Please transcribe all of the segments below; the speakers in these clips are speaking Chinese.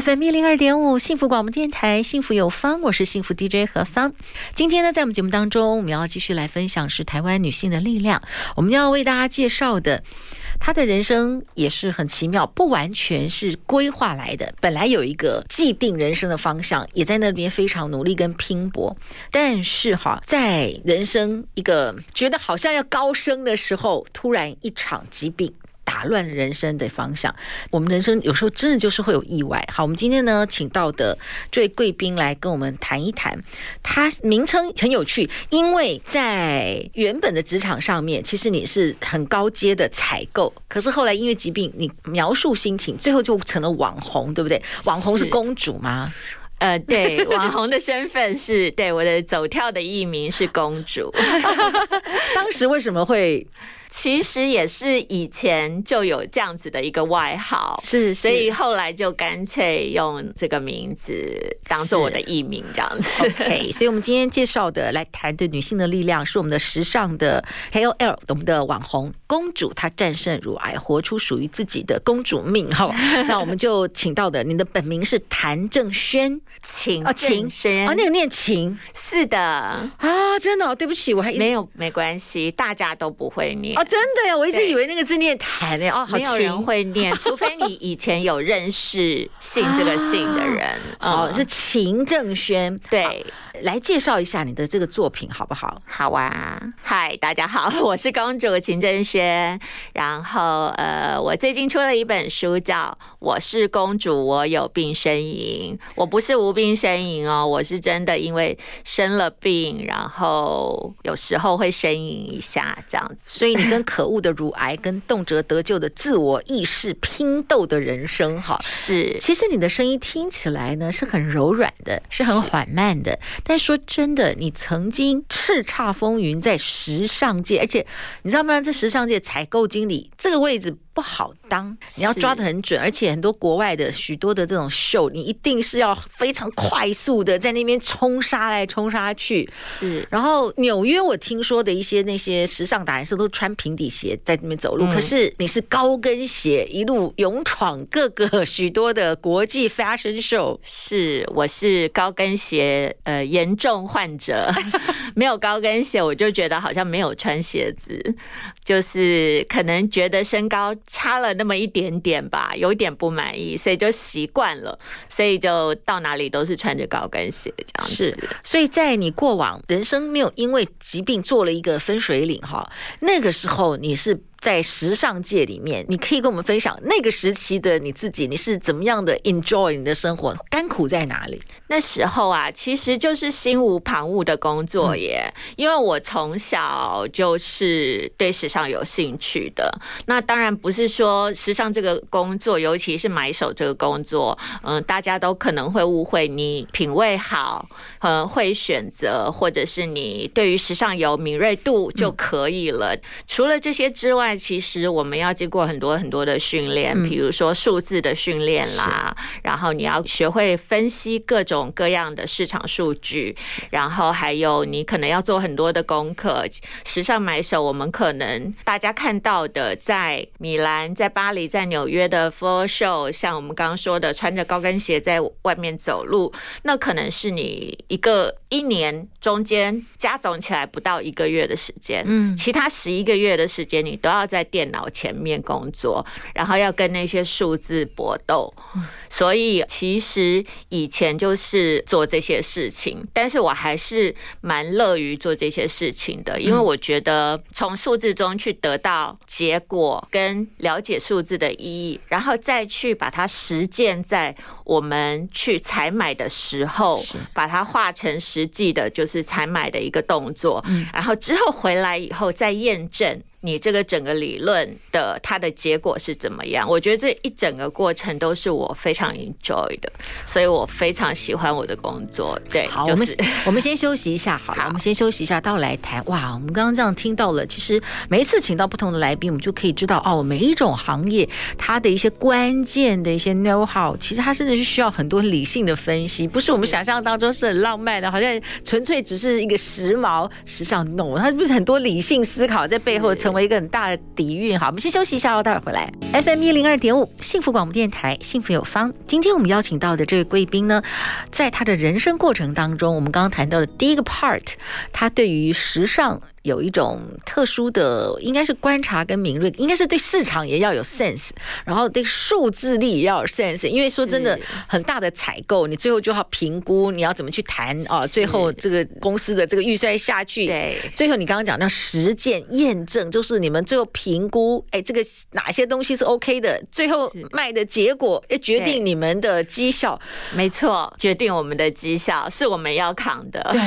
FM 一零二点五，幸福广播电台，幸福有方，我是幸福 DJ 何芳。今天呢，在我们节目当中，我们要继续来分享是台湾女性的力量。我们要为大家介绍的，她的人生也是很奇妙，不完全是规划来的。本来有一个既定人生的方向，也在那边非常努力跟拼搏。但是哈，在人生一个觉得好像要高升的时候，突然一场疾病。打乱人生的方向，我们人生有时候真的就是会有意外。好，我们今天呢，请到的这位贵宾来跟我们谈一谈，他名称很有趣，因为在原本的职场上面，其实你是很高阶的采购，可是后来因为疾病，你描述心情，最后就成了网红，对不对？网红是公主吗？呃，对，网红的身份是对我的走跳的艺名是公主。当时为什么会？其实也是以前就有这样子的一个外号，是，是，所以后来就干脆用这个名字当做我的艺名这样子。OK，所以我们今天介绍的来谈的女性的力量，是我们的时尚的 KOL，我们的网红公主，她战胜乳癌，活出属于自己的公主命。哈，那我们就请到的，您的本名是谭正轩，晴啊晴轩啊，那个念晴，是的啊，真的，哦，对不起，我还没有没关系，大家都不会念。哦，真的呀！我一直以为那个字念谭呢。哦，好，没有人会念，除非你以前有认识姓这个姓的人。哦，是秦正轩。对，来介绍一下你的这个作品好不好？好啊。嗨，大家好，我是公主秦正轩。然后，呃，我最近出了一本书，叫《我是公主，我有病呻吟》。我不是无病呻吟哦，我是真的因为生了病，然后有时候会呻吟一下这样子。所以你。跟可恶的乳癌，跟动辄得救的自我意识拼斗的人生，哈，是。其实你的声音听起来呢是很柔软的，是很缓慢的。但说真的，你曾经叱咤风云在时尚界，而且你知道吗？在时尚界采购经理这个位置。不好当，你要抓的很准，而且很多国外的许多的这种秀，你一定是要非常快速的在那边冲杀来冲杀去。是，然后纽约我听说的一些那些时尚达人是都穿平底鞋在那边走路，嗯、可是你是高跟鞋一路勇闯各个许多的国际 fashion show。是，我是高跟鞋呃严重患者，没有高跟鞋我就觉得好像没有穿鞋子，就是可能觉得身高。差了那么一点点吧，有点不满意，所以就习惯了，所以就到哪里都是穿着高跟鞋这样子。是，所以在你过往人生没有因为疾病做了一个分水岭哈，那个时候你是。在时尚界里面，你可以跟我们分享那个时期的你自己，你是怎么样的 enjoy 你的生活？甘苦在哪里？那时候啊，其实就是心无旁骛的工作耶。嗯、因为我从小就是对时尚有兴趣的。那当然不是说时尚这个工作，尤其是买手这个工作，嗯，大家都可能会误会你品味好，呃，会选择，或者是你对于时尚有敏锐度就可以了。嗯、除了这些之外，其实我们要经过很多很多的训练，比如说数字的训练啦，然后你要学会分析各种各样的市场数据，然后还有你可能要做很多的功课。时尚买手，我们可能大家看到的，在米兰、在巴黎、在纽约的 floor show，像我们刚刚说的，穿着高跟鞋在外面走路，那可能是你一个一年中间加总起来不到一个月的时间，嗯，其他十一个月的时间你都要。要在电脑前面工作，然后要跟那些数字搏斗，所以其实以前就是做这些事情，但是我还是蛮乐于做这些事情的，因为我觉得从数字中去得到结果，跟了解数字的意义，然后再去把它实践在我们去采买的时候，把它化成实际的，就是采买的一个动作，然后之后回来以后再验证。你这个整个理论的它的结果是怎么样？我觉得这一整个过程都是我非常 enjoy 的，所以我非常喜欢我的工作。对，好，就是、我们 我们先休息一下好了，好，我们先休息一下，到来谈。哇，我们刚刚这样听到了，其实每一次请到不同的来宾，我们就可以知道哦，每一种行业它的一些关键的一些 know how，其实它真的需要很多理性的分析，不是我们想象当中是很浪漫的，好像纯粹只是一个时髦时尚 no，它不是很多理性思考在背后。成为一个很大的底蕴。好，我们先休息一下哦，待会儿回来。FM 一零二点五，幸福广播电台，幸福有方。今天我们邀请到的这位贵宾呢，在他的人生过程当中，我们刚刚谈到的第一个 part，他对于时尚。有一种特殊的，应该是观察跟敏锐，应该是对市场也要有 sense，然后对数字力也要有 sense。因为说真的，很大的采购，你最后就要评估，你要怎么去谈啊？最后这个公司的这个预算下去，对，最后你刚刚讲到实践验证，就是你们最后评估，哎，这个哪些东西是 OK 的，最后卖的结果，哎，决定你们的绩效，没错，决定我们的绩效是我们要扛的，对。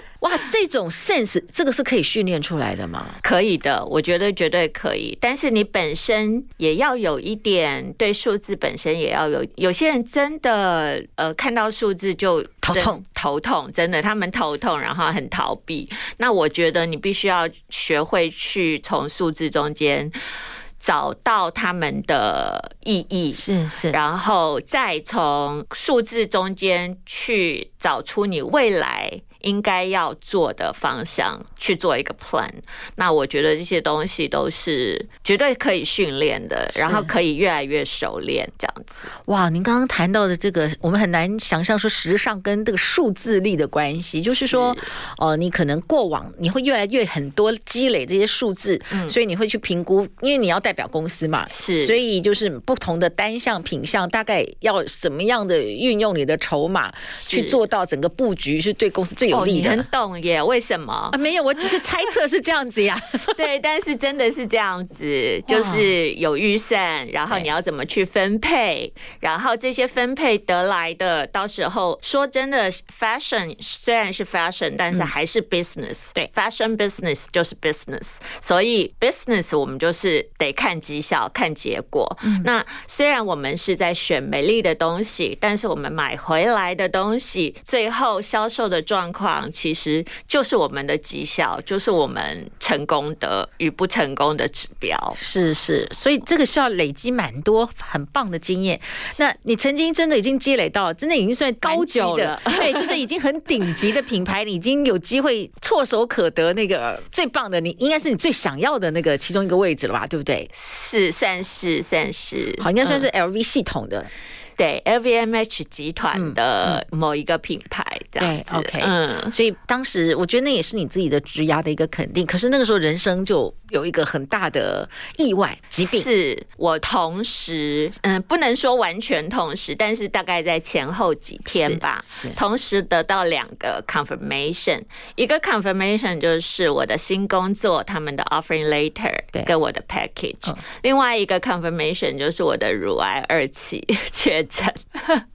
哇，这种 sense 这个是可以训练出来的吗？可以的，我觉得绝对可以。但是你本身也要有一点对数字本身也要有。有些人真的呃看到数字就头痛，头痛，真的他们头痛，然后很逃避。那我觉得你必须要学会去从数字中间找到他们的意义，是是，然后再从数字中间去找出你未来。应该要做的方向去做一个 plan，那我觉得这些东西都是绝对可以训练的，然后可以越来越熟练这样子。哇，您刚刚谈到的这个，我们很难想象说时尚跟这个数字力的关系，就是说，哦、呃，你可能过往你会越来越很多积累这些数字，嗯，所以你会去评估，因为你要代表公司嘛，是，所以就是不同的单项品项，大概要怎么样的运用你的筹码去做到整个布局是对公司最。哦，你很懂耶？为什么？啊，没有，我只是猜测是这样子呀。对，但是真的是这样子，就是有预算，然后你要怎么去分配，然后这些分配得来的，到时候说真的，fashion 虽然是 fashion，但是还是 business。对，fashion business 就是 business，所以 business 我们就是得看绩效、看结果。那虽然我们是在选美丽的东西，但是我们买回来的东西，最后销售的状况其实就是我们的绩效，就是我们成功的与不成功的指标。是是，所以这个需要累积蛮多很棒的经验。那你曾经真的已经积累到，真的已经算高级的，对，就是已经很顶级的品牌，你已经有机会唾手可得那个最棒的，你应该是你最想要的那个其中一个位置了吧？对不对？是，算是算是，好，应该算是 LV 系统的。嗯对，LVMH 集团的某一个品牌，这样子。对，OK，嗯，所以当时我觉得那也是你自己的职涯的一个肯定。可是那个时候人生就有一个很大的意外疾病。是我同时，嗯，不能说完全同时，但是大概在前后几天吧，同时得到两个 confirmation。一个 confirmation 就是我的新工作，他们的 offering letter 跟我的 package。另外一个 confirmation 就是我的乳癌二期 确诊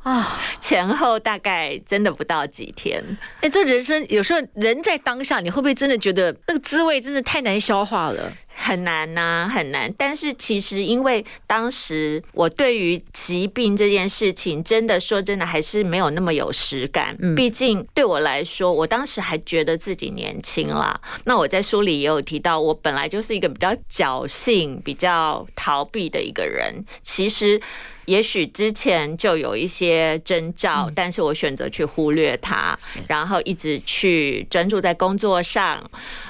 啊，前后大概真的不到几天。哎，这人生有时候人在当下，你会不会真的觉得那个滋味真的太难消化了？很难呐、啊，很难。但是其实，因为当时我对于疾病这件事情，真的说真的还是没有那么有实感。嗯，毕竟对我来说，我当时还觉得自己年轻啦。那我在书里也有提到，我本来就是一个比较侥幸、比较逃避的一个人。其实。也许之前就有一些征兆，但是我选择去忽略它，然后一直去专注在工作上。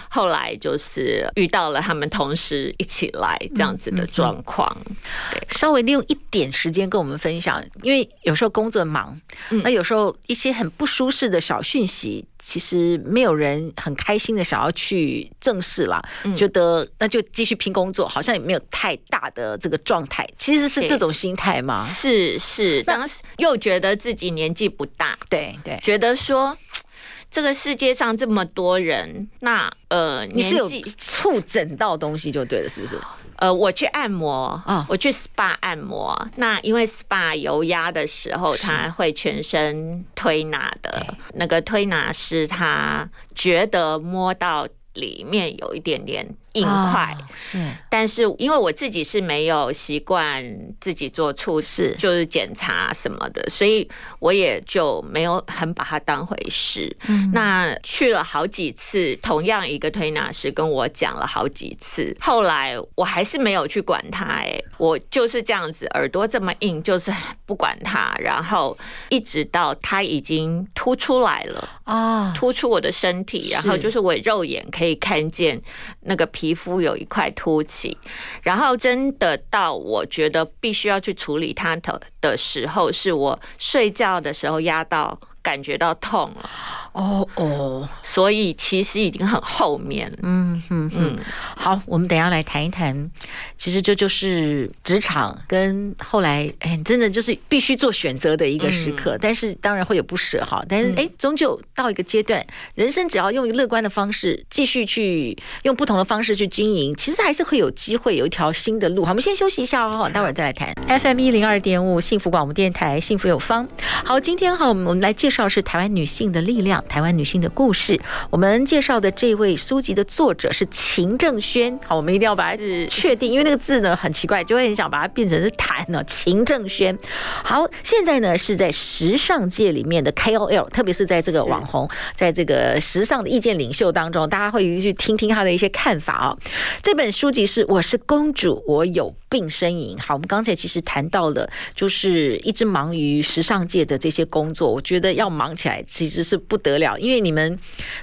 后来就是遇到了他们同时一起来这样子的状况。稍微利用一点时间跟我们分享，因为有时候工作忙，那有时候一些很不舒适的小讯息。其实没有人很开心的想要去正视啦，嗯、觉得那就继续拼工作，好像也没有太大的这个状态。其实是这种心态吗？是是，当时又觉得自己年纪不大，对对，觉得说。这个世界上这么多人，那呃，你是有触诊到东西就对了，是不是？呃，我去按摩啊，我去 SPA 按摩。那因为 SPA 油压的时候，他会全身推拿的，那个推拿师他觉得摸到里面有一点点。硬块、哦、是，但是因为我自己是没有习惯自己做处事，就是检查什么的，所以我也就没有很把它当回事。嗯、那去了好几次，同样一个推拿师跟我讲了好几次，后来我还是没有去管它。哎，我就是这样子，耳朵这么硬，就是不管它，然后一直到它已经凸出来了啊，突出我的身体，然后就是我肉眼可以看见那个皮。皮肤有一块凸起，然后真的到我觉得必须要去处理它的的时候，是我睡觉的时候压到。感觉到痛了，哦哦，所以其实已经很后面了。嗯嗯嗯，好，我们等一下来谈一谈。其实这就是职场跟后来，哎，真的就是必须做选择的一个时刻。嗯、但是当然会有不舍哈，但是哎，终究到一个阶段，人生只要用乐观的方式继续去用不同的方式去经营，其实还是会有机会有一条新的路。好，我们先休息一下哦，待会儿再来谈。FM 一零二点五幸福广播电台，幸福有方。好，今天哈，我们来。介绍是台湾女性的力量，台湾女性的故事。我们介绍的这位书籍的作者是秦正轩。好，我们一定要把它确定，因为那个字呢很奇怪，就会很想把它变成是谭呢。秦正轩，好，现在呢是在时尚界里面的 KOL，特别是在这个网红，在这个时尚的意见领袖当中，大家会去听听他的一些看法哦。这本书籍是《我是公主，我有病呻吟》。好，我们刚才其实谈到了，就是一直忙于时尚界的这些工作，我觉得。要忙起来其实是不得了，因为你们，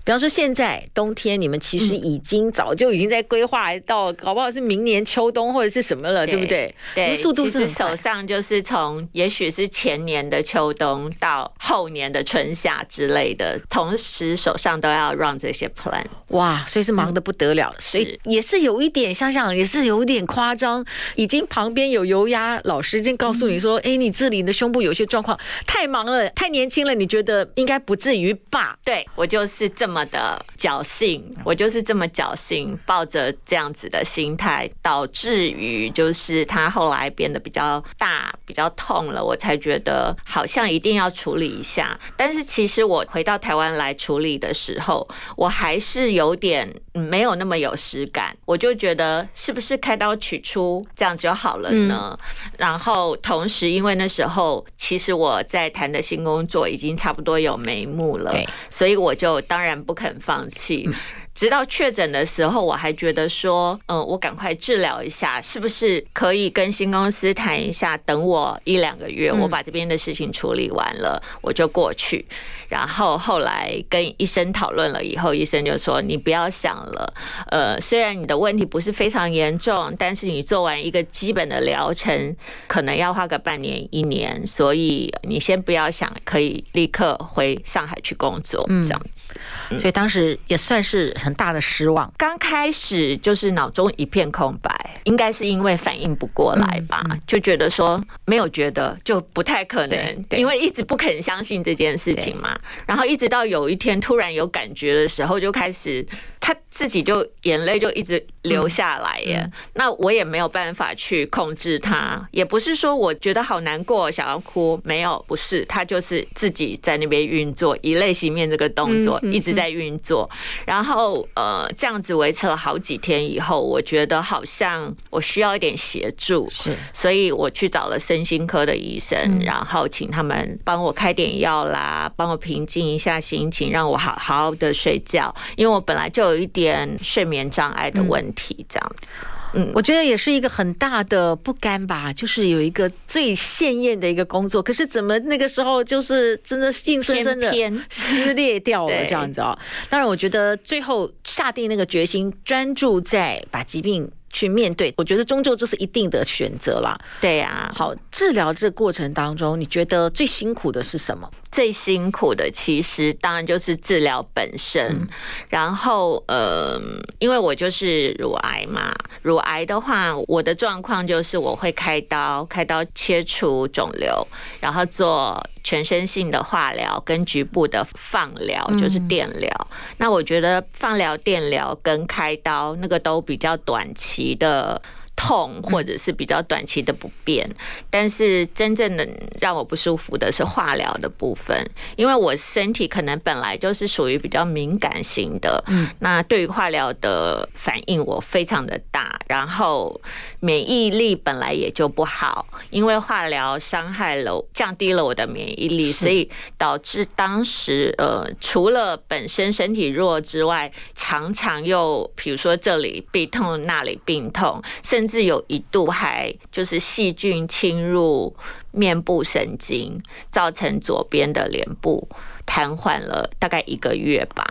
比方说现在冬天，你们其实已经早就已经在规划到，搞不好是明年秋冬或者是什么了，对，对不对？对，速度是手上就是从也许是前年的秋冬到后年的春夏之类的，同时手上都要 run 这些 plan。哇，所以是忙得不得了，嗯、所以也是有一点想想也是有一点夸张，已经旁边有油压老师已经告诉你说，哎、嗯，你这里你的胸部有些状况，太忙了，太年轻了，你。觉得应该不至于吧？对，我就是这么的侥幸，我就是这么侥幸，抱着这样子的心态，导致于就是他后来变得比较大，比较痛了，我才觉得好像一定要处理一下。但是其实我回到台湾来处理的时候，我还是有点没有那么有实感，我就觉得是不是开刀取出这样就好了呢？嗯、然后同时因为那时候其实我在谈的新工作已经。差不多有眉目了，所以我就当然不肯放弃。直到确诊的时候，我还觉得说，嗯，我赶快治疗一下，是不是可以跟新公司谈一下，等我一两个月，我把这边的事情处理完了，我就过去。然后后来跟医生讨论了以后，医生就说：“你不要想了，呃，虽然你的问题不是非常严重，但是你做完一个基本的疗程，可能要花个半年一年，所以你先不要想，可以立刻回上海去工作，这样子。嗯”所以当时也算是很大的失望。刚开始就是脑中一片空白，应该是因为反应不过来吧，就觉得说没有觉得就不太可能，因为一直不肯相信这件事情嘛。然后一直到有一天突然有感觉的时候，就开始。他自己就眼泪就一直流下来耶，那我也没有办法去控制他，也不是说我觉得好难过想要哭，没有，不是，他就是自己在那边运作，以泪洗面这个动作一直在运作，然后呃这样子维持了好几天以后，我觉得好像我需要一点协助，是，所以我去找了身心科的医生，然后请他们帮我开点药啦，帮我平静一下心情，让我好好的睡觉，因为我本来就。有一点睡眠障碍的问题，这样子，嗯，我觉得也是一个很大的不甘吧。就是有一个最鲜艳的一个工作，可是怎么那个时候就是真的硬生生的撕裂掉了这样子哦。当然，我觉得最后下定那个决心，专注在把疾病去面对，我觉得终究这是一定的选择啦。对呀，好，治疗这过程当中，你觉得最辛苦的是什么？最辛苦的其实当然就是治疗本身，嗯、然后呃，因为我就是乳癌嘛，乳癌的话，我的状况就是我会开刀，开刀切除肿瘤，然后做全身性的化疗跟局部的放疗，就是电疗。嗯、那我觉得放疗、电疗跟开刀那个都比较短期的。痛或者是比较短期的不便，但是真正的让我不舒服的是化疗的部分，因为我身体可能本来就是属于比较敏感型的，嗯，那对于化疗的反应我非常的大，然后免疫力本来也就不好，因为化疗伤害了、降低了我的免疫力，所以导致当时呃，除了本身身体弱之外，常常又比如说这里病痛，那里病痛，甚至。是有一度还就是细菌侵入面部神经，造成左边的脸部瘫痪了大概一个月吧，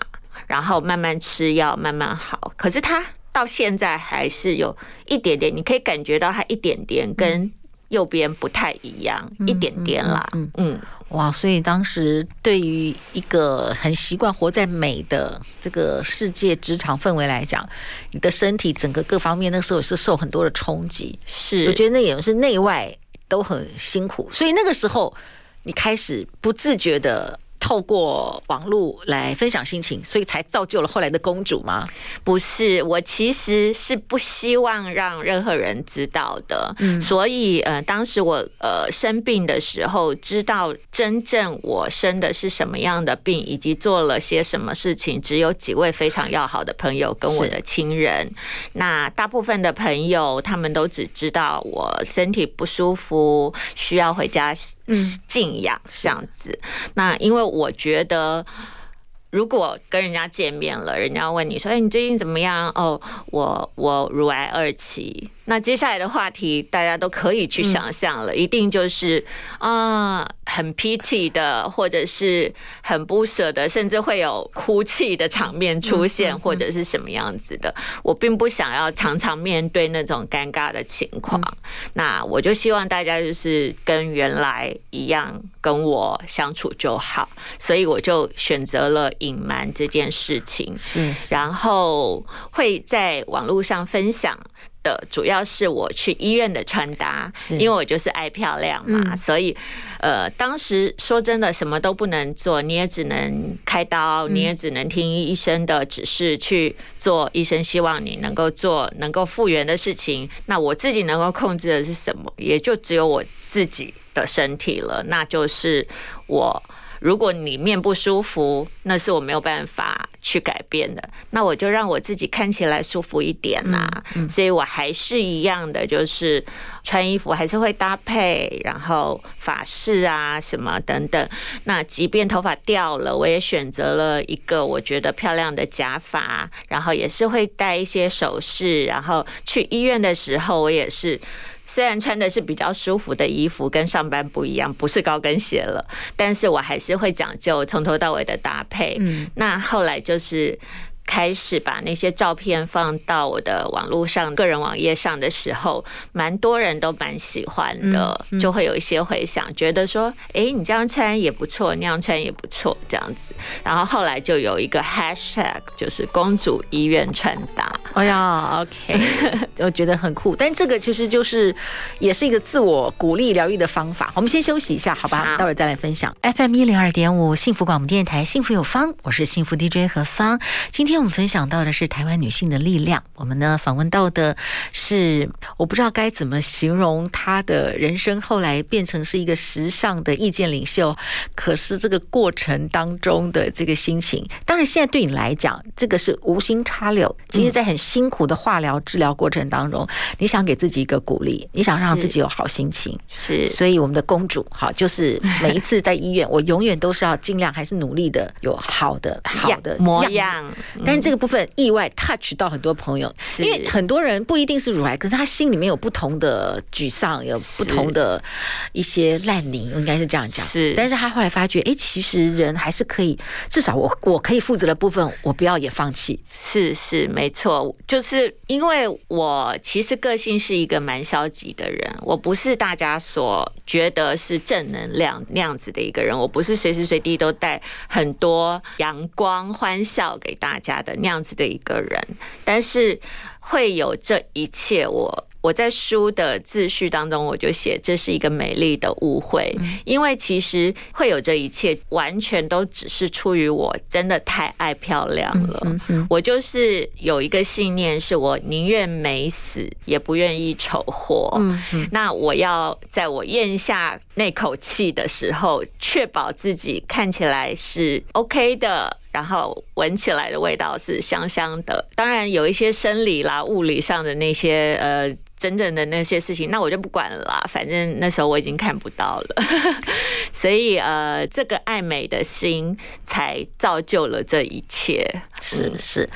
然后慢慢吃药慢慢好，可是他到现在还是有一点点，你可以感觉到他一点点跟右边不太一样，一点点啦，嗯嗯。哇，所以当时对于一个很习惯活在美的这个世界职场氛围来讲，你的身体整个各方面那时候是受很多的冲击。是，我觉得那也是内外都很辛苦。所以那个时候，你开始不自觉的。透过网络来分享心情，所以才造就了后来的公主吗？不是，我其实是不希望让任何人知道的。嗯，所以呃，当时我呃生病的时候，知道真正我生的是什么样的病，以及做了些什么事情，只有几位非常要好的朋友跟我的亲人。那大部分的朋友，他们都只知道我身体不舒服，需要回家。静养这样子，那因为我觉得，如果跟人家见面了，人家问你说：“哎，你最近怎么样？”哦，我我乳癌二期。那接下来的话题，大家都可以去想象了，一定就是啊。很 pity 的，或者是很不舍的，甚至会有哭泣的场面出现，或者是什么样子的。我并不想要常常面对那种尴尬的情况。那我就希望大家就是跟原来一样跟我相处就好，所以我就选择了隐瞒这件事情。是，然后会在网络上分享。的主要是我去医院的穿搭，因为我就是爱漂亮嘛，所以呃，当时说真的什么都不能做，你也只能开刀，你也只能听医生的指示去做医生希望你能够做能够复原的事情。那我自己能够控制的是什么？也就只有我自己的身体了，那就是我。如果你面不舒服，那是我没有办法去改变的。那我就让我自己看起来舒服一点啦、啊。嗯嗯、所以我还是一样的，就是穿衣服还是会搭配，然后发饰啊什么等等。那即便头发掉了，我也选择了一个我觉得漂亮的假发，然后也是会戴一些首饰。然后去医院的时候，我也是。虽然穿的是比较舒服的衣服，跟上班不一样，不是高跟鞋了，但是我还是会讲究从头到尾的搭配。嗯，那后来就是。开始把那些照片放到我的网络上、个人网页上的时候，蛮多人都蛮喜欢的，就会有一些回响，觉得说：“哎，你这样穿也不错，那样穿也不错，这样子。”然后后来就有一个 hashtag，就是“公主医院穿搭”。哎呀，OK，我觉得很酷。但这个其实就是也是一个自我鼓励、疗愈的方法。我们先休息一下，好吧？待会儿再来分享。FM 一零二点五，幸福广播电台，幸福有方，我是幸福 DJ 何芳。今天。我们分享到的是台湾女性的力量。我们呢访问到的是，我不知道该怎么形容她的人生，后来变成是一个时尚的意见领袖。可是这个过程当中的这个心情，当然现在对你来讲，这个是无心插柳。其实，在很辛苦的化疗治疗过程当中，你想给自己一个鼓励，你想让自己有好心情。是，所以我们的公主，好，就是每一次在医院，我永远都是要尽量还是努力的，有好的好的模样。但是这个部分意外 touch 到很多朋友，因为很多人不一定是乳癌，可是他心里面有不同的沮丧，有不同的一些烂泥，应该是这样讲。是，但是他后来发觉，哎，其实人还是可以，至少我我可以负责的部分，我不要也放弃。是是，没错，就是因为我其实个性是一个蛮消极的人，我不是大家所觉得是正能量那样子的一个人。我不是随时随地都带很多阳光欢笑给大家的那样子的一个人，但是会有这一切我。我在书的自序当中，我就写这是一个美丽的误会，因为其实会有这一切，完全都只是出于我真的太爱漂亮了。我就是有一个信念，是我宁愿美死，也不愿意丑活。那我要在我咽下那口气的时候，确保自己看起来是 OK 的。然后闻起来的味道是香香的，当然有一些生理啦、物理上的那些呃真正的那些事情，那我就不管了啦。反正那时候我已经看不到了，所以呃，这个爱美的心才造就了这一切。是是，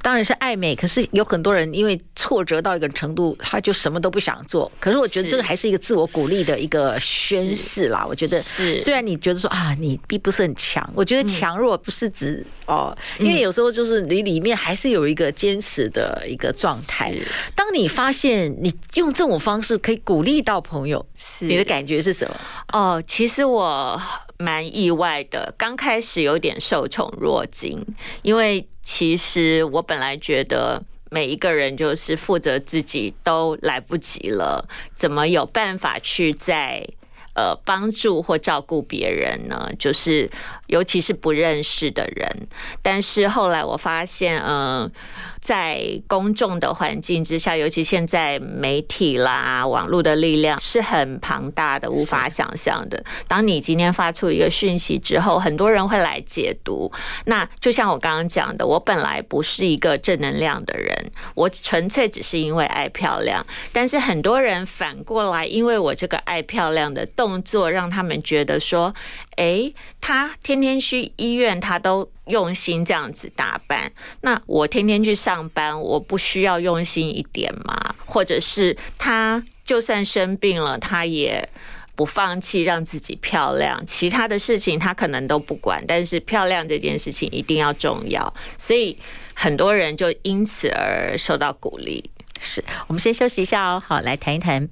当然是爱美。可是有很多人因为挫折到一个程度，他就什么都不想做。可是我觉得这个还是一个自我鼓励的一个宣示啦。我觉得，虽然你觉得说啊，你并不是很强，我觉得强弱不是指哦，因为有时候就是你里面还是有一个坚持的一个状态。当你发现你用这种方式可以鼓励到朋友，是你的感觉是什么？哦，其实我。蛮意外的，刚开始有点受宠若惊，因为其实我本来觉得每一个人就是负责自己都来不及了，怎么有办法去在呃帮助或照顾别人呢？就是尤其是不认识的人，但是后来我发现，嗯、在公众的环境之下，尤其现在媒体啦、网络的力量是很庞大的，无法想象的。当你今天发出一个讯息之后，很多人会来解读。那就像我刚刚讲的，我本来不是一个正能量的人，我纯粹只是因为爱漂亮。但是很多人反过来，因为我这个爱漂亮的动作，让他们觉得说：“诶，他天天去医院，他都。”用心这样子打扮，那我天天去上班，我不需要用心一点吗？或者是他就算生病了，他也不放弃让自己漂亮，其他的事情他可能都不管，但是漂亮这件事情一定要重要，所以很多人就因此而受到鼓励。是我们先休息一下哦，好，来谈一谈，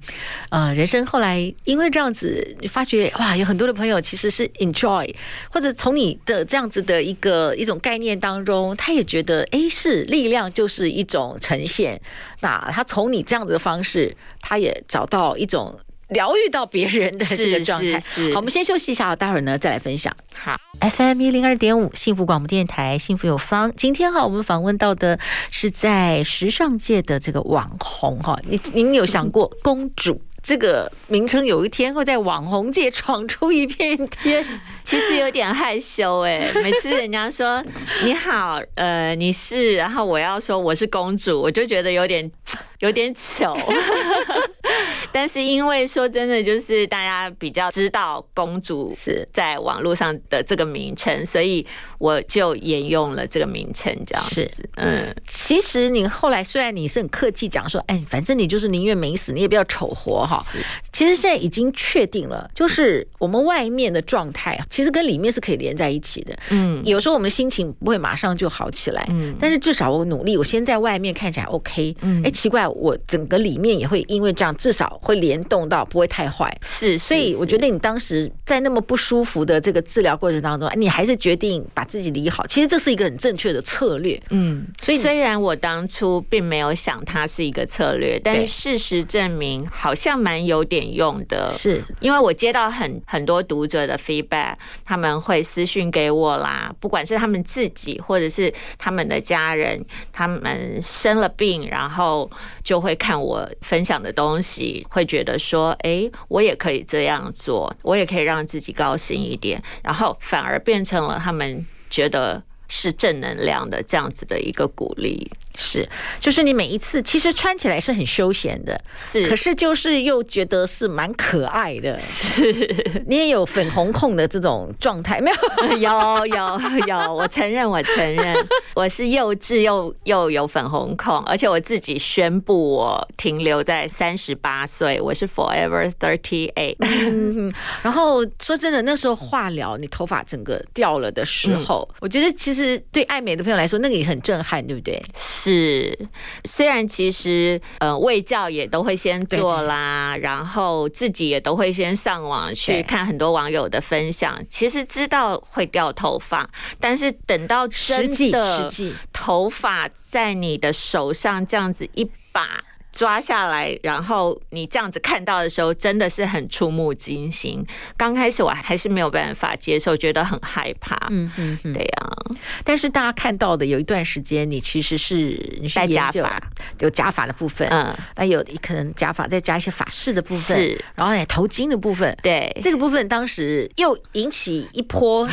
呃，人生后来因为这样子，你发觉哇，有很多的朋友其实是 enjoy，或者从你的这样子的一个一种概念当中，他也觉得哎，是力量就是一种呈现，那他从你这样子的方式，他也找到一种。疗愈到别人的这个状态。好，我们先休息一下，待会儿呢再来分享。好，FM 一零二点五，幸福广播电台，幸福有方。今天哈，我们访问到的是在时尚界的这个网红哈，您您有想过公主这个名称有一天会在网红界闯出一片天？其实有点害羞哎，每次人家说你好，呃，你是，然后我要说我是公主，我就觉得有点有点糗。但是因为说真的，就是大家比较知道公主是在网络上的这个名称，所以我就沿用了这个名称，这样子。嗯，其实你后来虽然你是很客气讲说，哎，反正你就是宁愿没死，你也不要丑活哈。其实现在已经确定了，就是我们外面的状态，其实跟里面是可以连在一起的。嗯，有时候我们的心情不会马上就好起来，嗯，但是至少我努力，我先在外面看起来 OK。嗯，哎，奇怪，我整个里面也会因为这样，至少。会联动到不会太坏，是，所以我觉得你当时在那么不舒服的这个治疗过程当中，你还是决定把自己理好。其实这是一个很正确的策略，嗯。所以虽然我当初并没有想它是一个策略，但是事实证明好像蛮有点用的。是因为我接到很很多读者的 feedback，他们会私讯给我啦，不管是他们自己或者是他们的家人，他们生了病，然后就会看我分享的东西。会觉得说，哎，我也可以这样做，我也可以让自己高兴一点，然后反而变成了他们觉得是正能量的这样子的一个鼓励。是，就是你每一次其实穿起来是很休闲的，是，可是就是又觉得是蛮可爱的，是。你也有粉红控的这种状态没有？有有有，我承认，我承认，我是幼稚又又有粉红控，而且我自己宣布我停留在三十八岁，我是 forever thirty eight。然后说真的，那时候化疗，你头发整个掉了的时候，嗯、我觉得其实对爱美的朋友来说，那个也很震撼，对不对？是，虽然其实呃卫教也都会先做啦，然后自己也都会先上网去看很多网友的分享，其实知道会掉头发，但是等到真的头发在你的手上这样子一把。抓下来，然后你这样子看到的时候，真的是很触目惊心。刚开始我还是没有办法接受，觉得很害怕。嗯嗯嗯，对呀、啊。但是大家看到的有一段时间，你其实是你戴假发，有假发的部分。嗯，那有可能假发再加一些法式的部分，是。然后呢，头巾的部分，对，这个部分当时又引起一波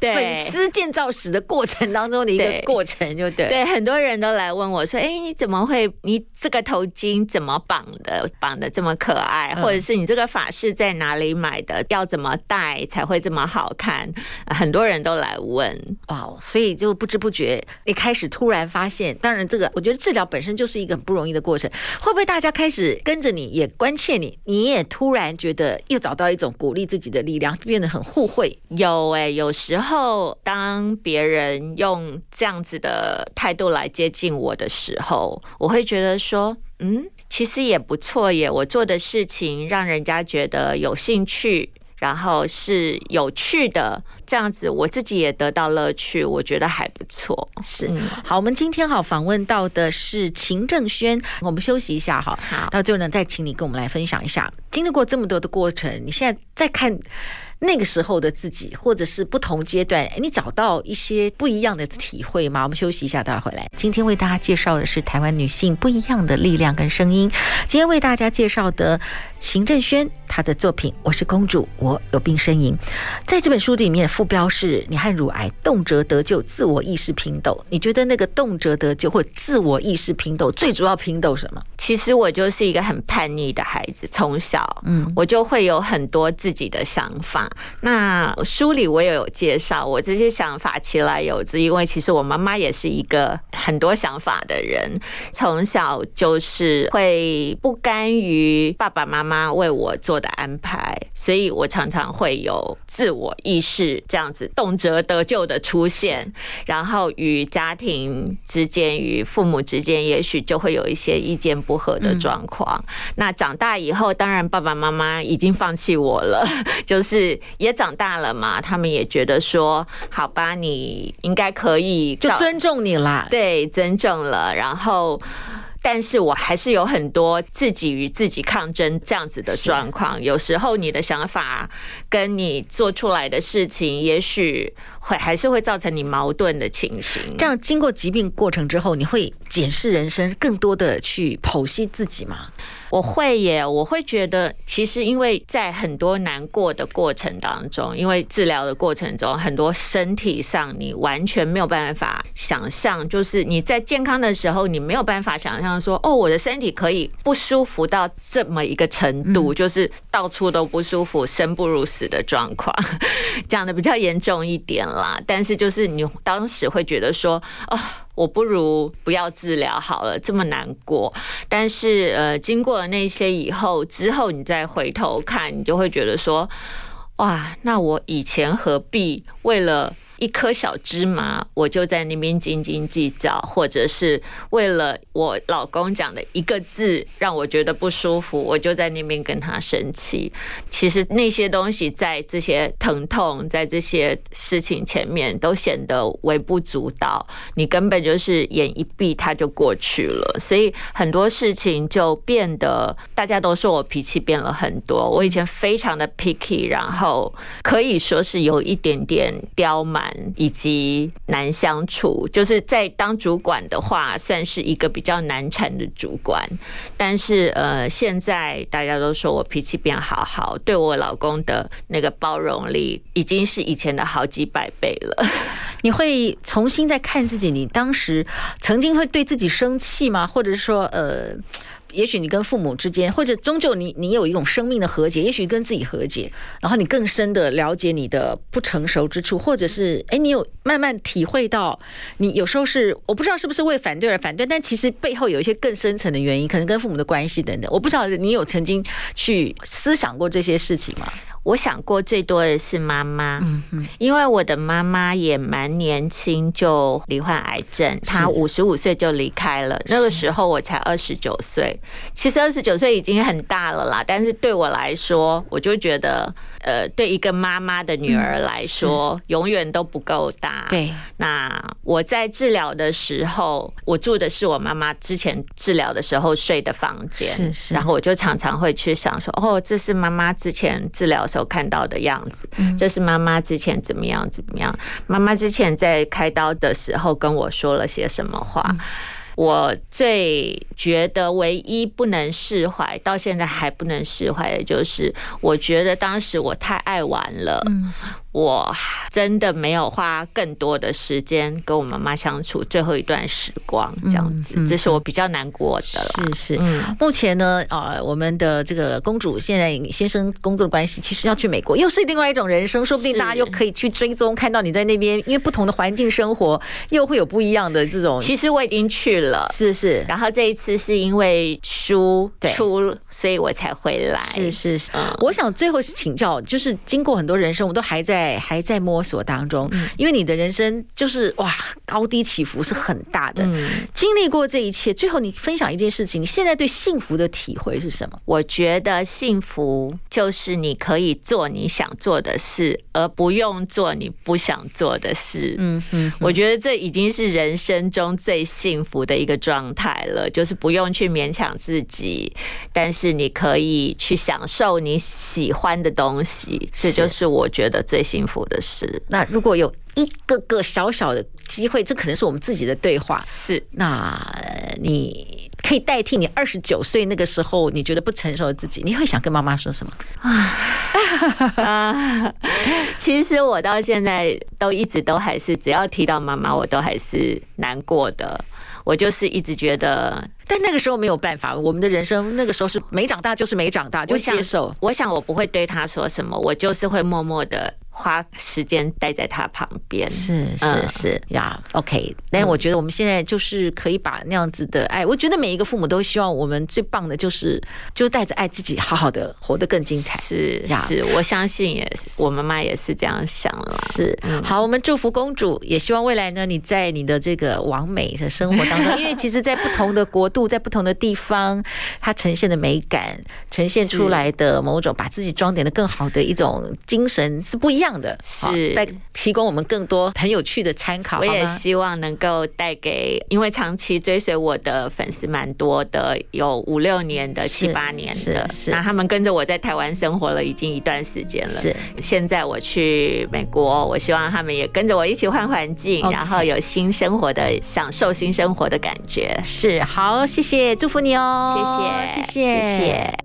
粉丝建造史的过程当中的一个过程，就对。对，很多人都来问我说：“哎，你怎么会？”你这个头巾怎么绑的？绑的这么可爱，或者是你这个发饰在哪里买的？要怎么戴才会这么好看？很多人都来问哇，所以就不知不觉一开始突然发现，当然这个我觉得治疗本身就是一个很不容易的过程。会不会大家开始跟着你，也关切你，你也突然觉得又找到一种鼓励自己的力量，变得很互惠？有哎、欸，有时候当别人用这样子的态度来接近我的时候，我会。觉得说，嗯，其实也不错耶。我做的事情让人家觉得有兴趣，然后是有趣的，这样子我自己也得到乐趣，我觉得还不错。是，嗯、好，我们今天好访问到的是秦正轩，我们休息一下哈，好，到最后呢，再请你跟我们来分享一下，经历过这么多的过程，你现在再看。那个时候的自己，或者是不同阶段，你找到一些不一样的体会吗？我们休息一下，待会儿回来。今天为大家介绍的是台湾女性不一样的力量跟声音。今天为大家介绍的秦正轩，他的作品《我是公主，我有病呻吟》。在这本书里面，副标是“你和乳癌动辄得救，自我意识拼斗”。你觉得那个动辄得救或自我意识拼斗，最主要拼斗什么？其实我就是一个很叛逆的孩子，从小，嗯，我就会有很多自己的想法。那书里我也有介绍，我这些想法其来有自，因为其实我妈妈也是一个很多想法的人，从小就是会不甘于爸爸妈妈为我做的安排，所以我常常会有自我意识这样子动辄得救的出现，然后与家庭之间、与父母之间，也许就会有一些意见不合的状况。那长大以后，当然爸爸妈妈已经放弃我了，就是也。长大了嘛，他们也觉得说，好吧，你应该可以，就尊重你啦。对，尊重了。然后，但是我还是有很多自己与自己抗争这样子的状况。有时候你的想法跟你做出来的事情，也许会还是会造成你矛盾的情形。这样经过疾病过程之后，你会检视人生，更多的去剖析自己吗？我会耶，我会觉得，其实因为在很多难过的过程当中，因为治疗的过程中，很多身体上你完全没有办法想象，就是你在健康的时候，你没有办法想象说，哦，我的身体可以不舒服到这么一个程度，就是到处都不舒服，生不如死的状况，讲的比较严重一点啦。但是就是你当时会觉得说，哦。我不如不要治疗好了，这么难过。但是呃，经过了那些以后，之后你再回头看，你就会觉得说，哇，那我以前何必为了。一颗小芝麻，我就在那边斤斤计较，或者是为了我老公讲的一个字让我觉得不舒服，我就在那边跟他生气。其实那些东西在这些疼痛，在这些事情前面都显得微不足道，你根本就是眼一闭，它就过去了。所以很多事情就变得，大家都说我脾气变了很多。我以前非常的 picky，然后可以说是有一点点刁蛮。以及难相处，就是在当主管的话，算是一个比较难缠的主管。但是呃，现在大家都说我脾气变好好，对我老公的那个包容力已经是以前的好几百倍了。你会重新再看自己，你当时曾经会对自己生气吗？或者说呃？也许你跟父母之间，或者终究你你有一种生命的和解，也许跟自己和解，然后你更深的了解你的不成熟之处，或者是哎，你有慢慢体会到，你有时候是我不知道是不是为反对而反对，但其实背后有一些更深层的原因，可能跟父母的关系等等，我不知道你有曾经去思想过这些事情吗？我想过最多的是妈妈，嗯嗯，因为我的妈妈也蛮年轻就罹患癌症，她五十五岁就离开了，那个时候我才二十九岁，其实二十九岁已经很大了啦，但是对我来说，我就觉得。呃，对一个妈妈的女儿来说，嗯、永远都不够大。对，那我在治疗的时候，我住的是我妈妈之前治疗的时候睡的房间。是是。然后我就常常会去想说，哦，这是妈妈之前治疗的时候看到的样子。嗯。这是妈妈之前怎么样怎么样？妈妈之前在开刀的时候跟我说了些什么话？嗯我最觉得唯一不能释怀，到现在还不能释怀的就是，我觉得当时我太爱玩了。嗯。我真的没有花更多的时间跟我妈妈相处最后一段时光，这样子，这是我比较难过的了。是是，嗯，目前呢，呃，我们的这个公主现在先生工作的关系，其实要去美国，又是另外一种人生，说不定大家又可以去追踪，看到你在那边，因为不同的环境生活，又会有不一样的这种。其实我已经去了，是是，然后这一次是因为书出，所以我才会来。是是是，我想最后是请教，就是经过很多人生，我都还在。还在摸索当中，因为你的人生就是哇，高低起伏是很大的。经历过这一切，最后你分享一件事情，你现在对幸福的体会是什么？我觉得幸福就是你可以做你想做的事，而不用做你不想做的事。嗯嗯，我觉得这已经是人生中最幸福的一个状态了，就是不用去勉强自己，但是你可以去享受你喜欢的东西，这就是我觉得最。幸福的事。那如果有一个个小小的机会，这可能是我们自己的对话。是，那你可以代替你二十九岁那个时候你觉得不成熟的自己，你会想跟妈妈说什么？啊，其实我到现在都一直都还是，只要提到妈妈，我都还是难过的。我就是一直觉得，但那个时候没有办法，我们的人生那个时候是没长大就是没长大，就接受。我想，我想我不会对他说什么，我就是会默默的。花时间待在他旁边，是是是呀、嗯 yeah,，OK。但我觉得我们现在就是可以把那样子的爱，我觉得每一个父母都希望我们最棒的就是，就带着爱自己好好的活得更精彩。是呀，是，我相信也是，我妈妈也是这样想了。是，好，我们祝福公主，也希望未来呢，你在你的这个完美的生活当中，因为其实，在不同的国度，在不同的地方，它呈现的美感，呈现出来的某种把自己装点的更好的一种精神是不一样。的是带提供我们更多很有趣的参考。我也希望能够带给，因为长期追随我的粉丝蛮多的，有五六年的、七八年的，那他们跟着我在台湾生活了已经一段时间了。是，现在我去美国，我希望他们也跟着我一起换环境，然后有新生活的享受新生活的感觉。是，好，谢谢，祝福你哦，谢谢，谢谢，谢谢。